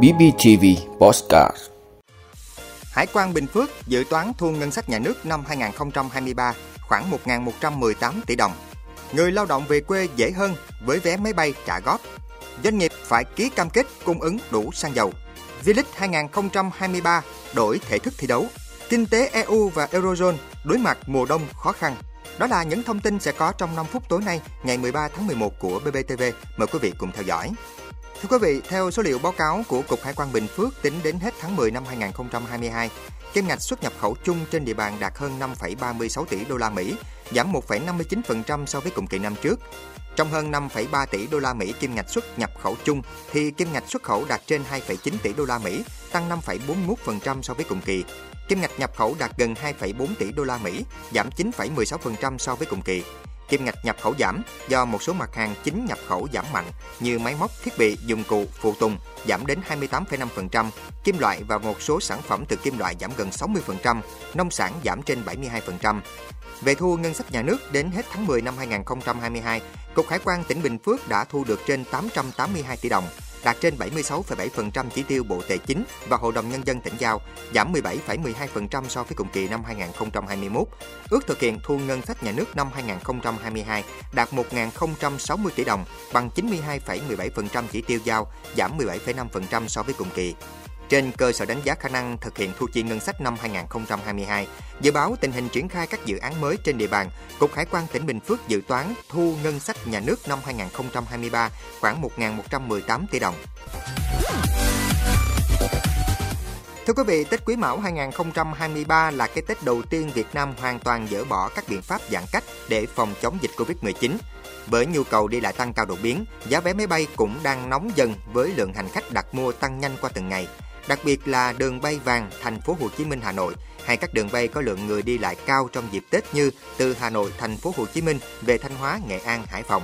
BBTV Postcard Hải quan Bình Phước dự toán thu ngân sách nhà nước năm 2023 khoảng 1.118 tỷ đồng. Người lao động về quê dễ hơn với vé máy bay trả góp. Doanh nghiệp phải ký cam kết cung ứng đủ xăng dầu. V-League 2023 đổi thể thức thi đấu. Kinh tế EU và Eurozone đối mặt mùa đông khó khăn. Đó là những thông tin sẽ có trong 5 phút tối nay, ngày 13 tháng 11 của BBTV. Mời quý vị cùng theo dõi. Thưa quý vị, theo số liệu báo cáo của Cục Hải quan Bình Phước tính đến hết tháng 10 năm 2022, kim ngạch xuất nhập khẩu chung trên địa bàn đạt hơn 5,36 tỷ đô la Mỹ, giảm 1,59% so với cùng kỳ năm trước. Trong hơn 5,3 tỷ đô la Mỹ kim ngạch xuất nhập khẩu chung thì kim ngạch xuất khẩu đạt trên 2,9 tỷ đô la Mỹ, tăng 5,41% so với cùng kỳ. Kim ngạch nhập khẩu đạt gần 2,4 tỷ đô la Mỹ, giảm 9,16% so với cùng kỳ. Kim ngạch nhập khẩu giảm do một số mặt hàng chính nhập khẩu giảm mạnh như máy móc, thiết bị, dụng cụ, phụ tùng giảm đến 28,5%, kim loại và một số sản phẩm từ kim loại giảm gần 60%, nông sản giảm trên 72%. Về thu ngân sách nhà nước đến hết tháng 10 năm 2022, Cục Hải quan tỉnh Bình Phước đã thu được trên 882 tỷ đồng, đạt trên 76,7% chỉ tiêu Bộ Tài chính và Hội đồng Nhân dân tỉnh giao, giảm 17,12% so với cùng kỳ năm 2021. Ước thực hiện thu ngân sách nhà nước năm 2022 đạt 1.060 tỷ đồng, bằng 92,17% chỉ tiêu giao, giảm 17,5% so với cùng kỳ. Trên cơ sở đánh giá khả năng thực hiện thu chi ngân sách năm 2022, dự báo tình hình triển khai các dự án mới trên địa bàn, Cục Hải quan tỉnh Bình Phước dự toán thu ngân sách nhà nước năm 2023 khoảng 1.118 tỷ đồng. Thưa quý vị, Tết Quý Mão 2023 là cái Tết đầu tiên Việt Nam hoàn toàn dỡ bỏ các biện pháp giãn cách để phòng chống dịch Covid-19. Bởi nhu cầu đi lại tăng cao đột biến, giá vé máy bay cũng đang nóng dần với lượng hành khách đặt mua tăng nhanh qua từng ngày. Đặc biệt là đường bay vàng thành phố Hồ Chí Minh Hà Nội hay các đường bay có lượng người đi lại cao trong dịp Tết như từ Hà Nội thành phố Hồ Chí Minh về Thanh Hóa, Nghệ An, Hải Phòng.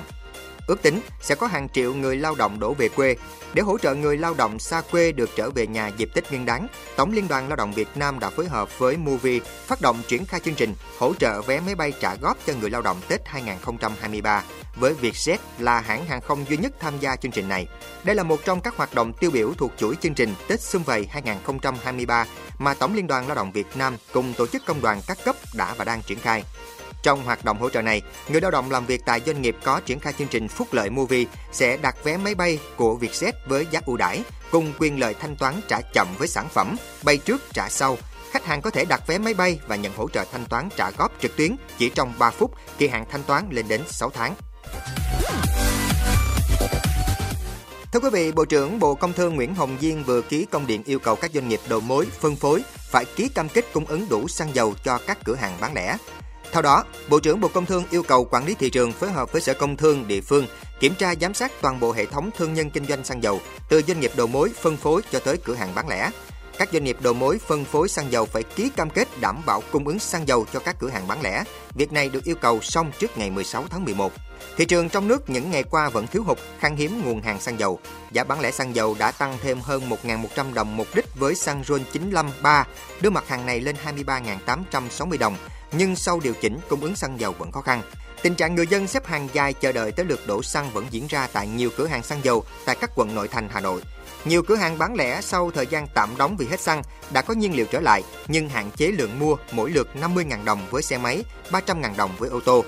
Ước tính sẽ có hàng triệu người lao động đổ về quê. Để hỗ trợ người lao động xa quê được trở về nhà dịp Tết Nguyên đán, Tổng Liên đoàn Lao động Việt Nam đã phối hợp với Movie phát động triển khai chương trình hỗ trợ vé máy bay trả góp cho người lao động Tết 2023 với Vietjet là hãng hàng không duy nhất tham gia chương trình này. Đây là một trong các hoạt động tiêu biểu thuộc chuỗi chương trình Tết Xuân Vầy 2023 mà Tổng Liên đoàn Lao động Việt Nam cùng tổ chức công đoàn các cấp đã và đang triển khai. Trong hoạt động hỗ trợ này, người lao động làm việc tại doanh nghiệp có triển khai chương trình Phúc Lợi Movie sẽ đặt vé máy bay của Vietjet với giá ưu đãi, cùng quyền lợi thanh toán trả chậm với sản phẩm, bay trước trả sau. Khách hàng có thể đặt vé máy bay và nhận hỗ trợ thanh toán trả góp trực tuyến chỉ trong 3 phút, kỳ hạn thanh toán lên đến 6 tháng. Thưa quý vị, Bộ trưởng Bộ Công Thương Nguyễn Hồng Diên vừa ký công điện yêu cầu các doanh nghiệp đầu mối, phân phối phải ký cam kết cung ứng đủ xăng dầu cho các cửa hàng bán lẻ. Theo đó, Bộ trưởng Bộ Công Thương yêu cầu quản lý thị trường phối hợp với Sở Công Thương địa phương kiểm tra giám sát toàn bộ hệ thống thương nhân kinh doanh xăng dầu từ doanh nghiệp đầu mối phân phối cho tới cửa hàng bán lẻ. Các doanh nghiệp đầu mối phân phối xăng dầu phải ký cam kết đảm bảo cung ứng xăng dầu cho các cửa hàng bán lẻ. Việc này được yêu cầu xong trước ngày 16 tháng 11. Thị trường trong nước những ngày qua vẫn thiếu hụt, khan hiếm nguồn hàng xăng dầu. Giá bán lẻ xăng dầu đã tăng thêm hơn 1.100 đồng một lít với xăng RON 953, đưa mặt hàng này lên 23.860 đồng. Nhưng sau điều chỉnh, cung ứng xăng dầu vẫn khó khăn. Tình trạng người dân xếp hàng dài chờ đợi tới lượt đổ xăng vẫn diễn ra tại nhiều cửa hàng xăng dầu tại các quận nội thành Hà Nội. Nhiều cửa hàng bán lẻ sau thời gian tạm đóng vì hết xăng đã có nhiên liệu trở lại nhưng hạn chế lượng mua mỗi lượt 50.000 đồng với xe máy, 300.000 đồng với ô tô.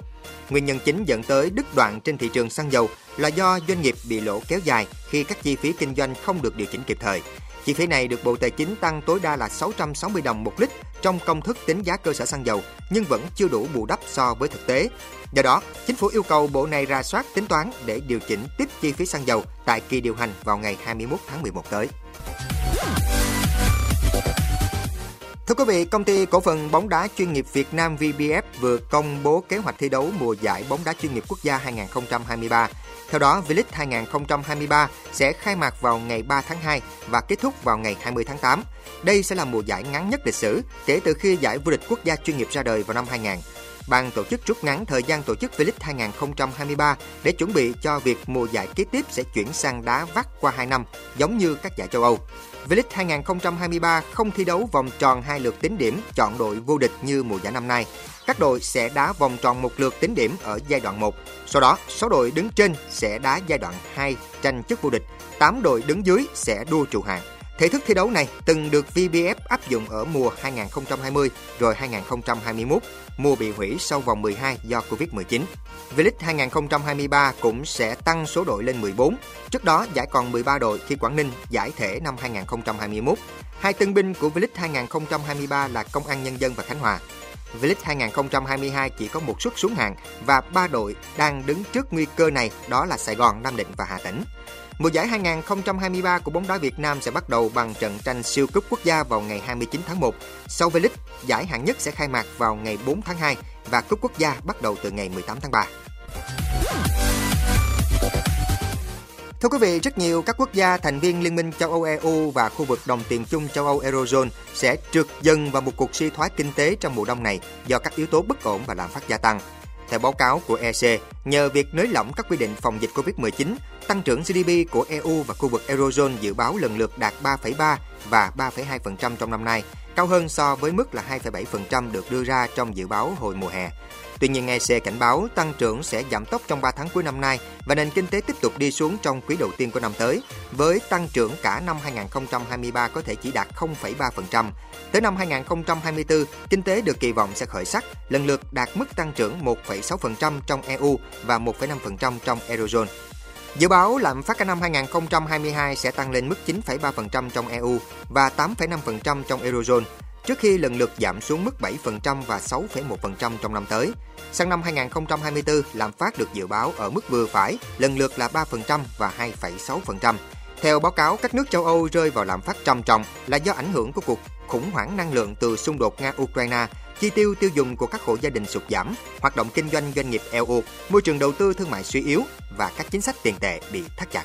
Nguyên nhân chính dẫn tới đứt đoạn trên thị trường xăng dầu là do doanh nghiệp bị lỗ kéo dài khi các chi phí kinh doanh không được điều chỉnh kịp thời. Chi phí này được Bộ Tài chính tăng tối đa là 660 đồng một lít trong công thức tính giá cơ sở xăng dầu, nhưng vẫn chưa đủ bù đắp so với thực tế. Do đó, chính phủ yêu cầu Bộ này ra soát tính toán để điều chỉnh tiếp chi phí xăng dầu tại kỳ điều hành vào ngày 21 tháng 11 tới. Thưa quý vị, công ty cổ phần bóng đá chuyên nghiệp Việt Nam VBF vừa công bố kế hoạch thi đấu mùa giải bóng đá chuyên nghiệp quốc gia 2023. Theo đó, V-League 2023 sẽ khai mạc vào ngày 3 tháng 2 và kết thúc vào ngày 20 tháng 8. Đây sẽ là mùa giải ngắn nhất lịch sử kể từ khi giải vô địch quốc gia chuyên nghiệp ra đời vào năm 2000 ban tổ chức rút ngắn thời gian tổ chức V-League 2023 để chuẩn bị cho việc mùa giải kế tiếp sẽ chuyển sang đá vắt qua 2 năm, giống như các giải châu Âu. V-League 2023 không thi đấu vòng tròn hai lượt tính điểm chọn đội vô địch như mùa giải năm nay. Các đội sẽ đá vòng tròn một lượt tính điểm ở giai đoạn 1. Sau đó, 6 đội đứng trên sẽ đá giai đoạn 2 tranh chức vô địch. 8 đội đứng dưới sẽ đua trụ hạng. Thể thức thi đấu này từng được VBF áp dụng ở mùa 2020 rồi 2021, mùa bị hủy sau vòng 12 do Covid-19. V-League 2023 cũng sẽ tăng số đội lên 14. Trước đó giải còn 13 đội khi Quảng Ninh giải thể năm 2021. Hai tân binh của V-League 2023 là Công an Nhân dân và Khánh Hòa. V-League 2022 chỉ có một suất xuống hạng và ba đội đang đứng trước nguy cơ này đó là Sài Gòn, Nam Định và Hà Tĩnh. Mùa giải 2023 của bóng đá Việt Nam sẽ bắt đầu bằng trận tranh siêu cúp quốc gia vào ngày 29 tháng 1. Sau V-League, giải hạng nhất sẽ khai mạc vào ngày 4 tháng 2 và cúp quốc gia bắt đầu từ ngày 18 tháng 3. Thưa quý vị, rất nhiều các quốc gia thành viên Liên minh châu Âu EU và khu vực đồng tiền chung châu Âu Eurozone sẽ trượt dần vào một cuộc suy thoái kinh tế trong mùa đông này do các yếu tố bất ổn và lạm phát gia tăng. Theo báo cáo của EC, nhờ việc nới lỏng các quy định phòng dịch Covid-19, tăng trưởng GDP của EU và khu vực Eurozone dự báo lần lượt đạt 3,3 và 3,2% trong năm nay, cao hơn so với mức là 2,7% được đưa ra trong dự báo hồi mùa hè. Tuy nhiên, EC cảnh báo tăng trưởng sẽ giảm tốc trong 3 tháng cuối năm nay và nền kinh tế tiếp tục đi xuống trong quý đầu tiên của năm tới, với tăng trưởng cả năm 2023 có thể chỉ đạt 0,3%. Tới năm 2024, kinh tế được kỳ vọng sẽ khởi sắc, lần lượt đạt mức tăng trưởng 1,6% trong EU và 1,5% trong Eurozone. Dự báo lạm phát cả năm 2022 sẽ tăng lên mức 9,3% trong EU và 8,5% trong Eurozone, trước khi lần lượt giảm xuống mức 7% và 6,1% trong năm tới. Sang năm 2024, lạm phát được dự báo ở mức vừa phải, lần lượt là 3% và 2,6%. Theo báo cáo, các nước châu Âu rơi vào lạm phát trầm trọng là do ảnh hưởng của cuộc khủng hoảng năng lượng từ xung đột Nga-Ukraine, chi tiêu tiêu dùng của các hộ gia đình sụt giảm, hoạt động kinh doanh doanh nghiệp eo uột, môi trường đầu tư thương mại suy yếu và các chính sách tiền tệ bị thắt chặt.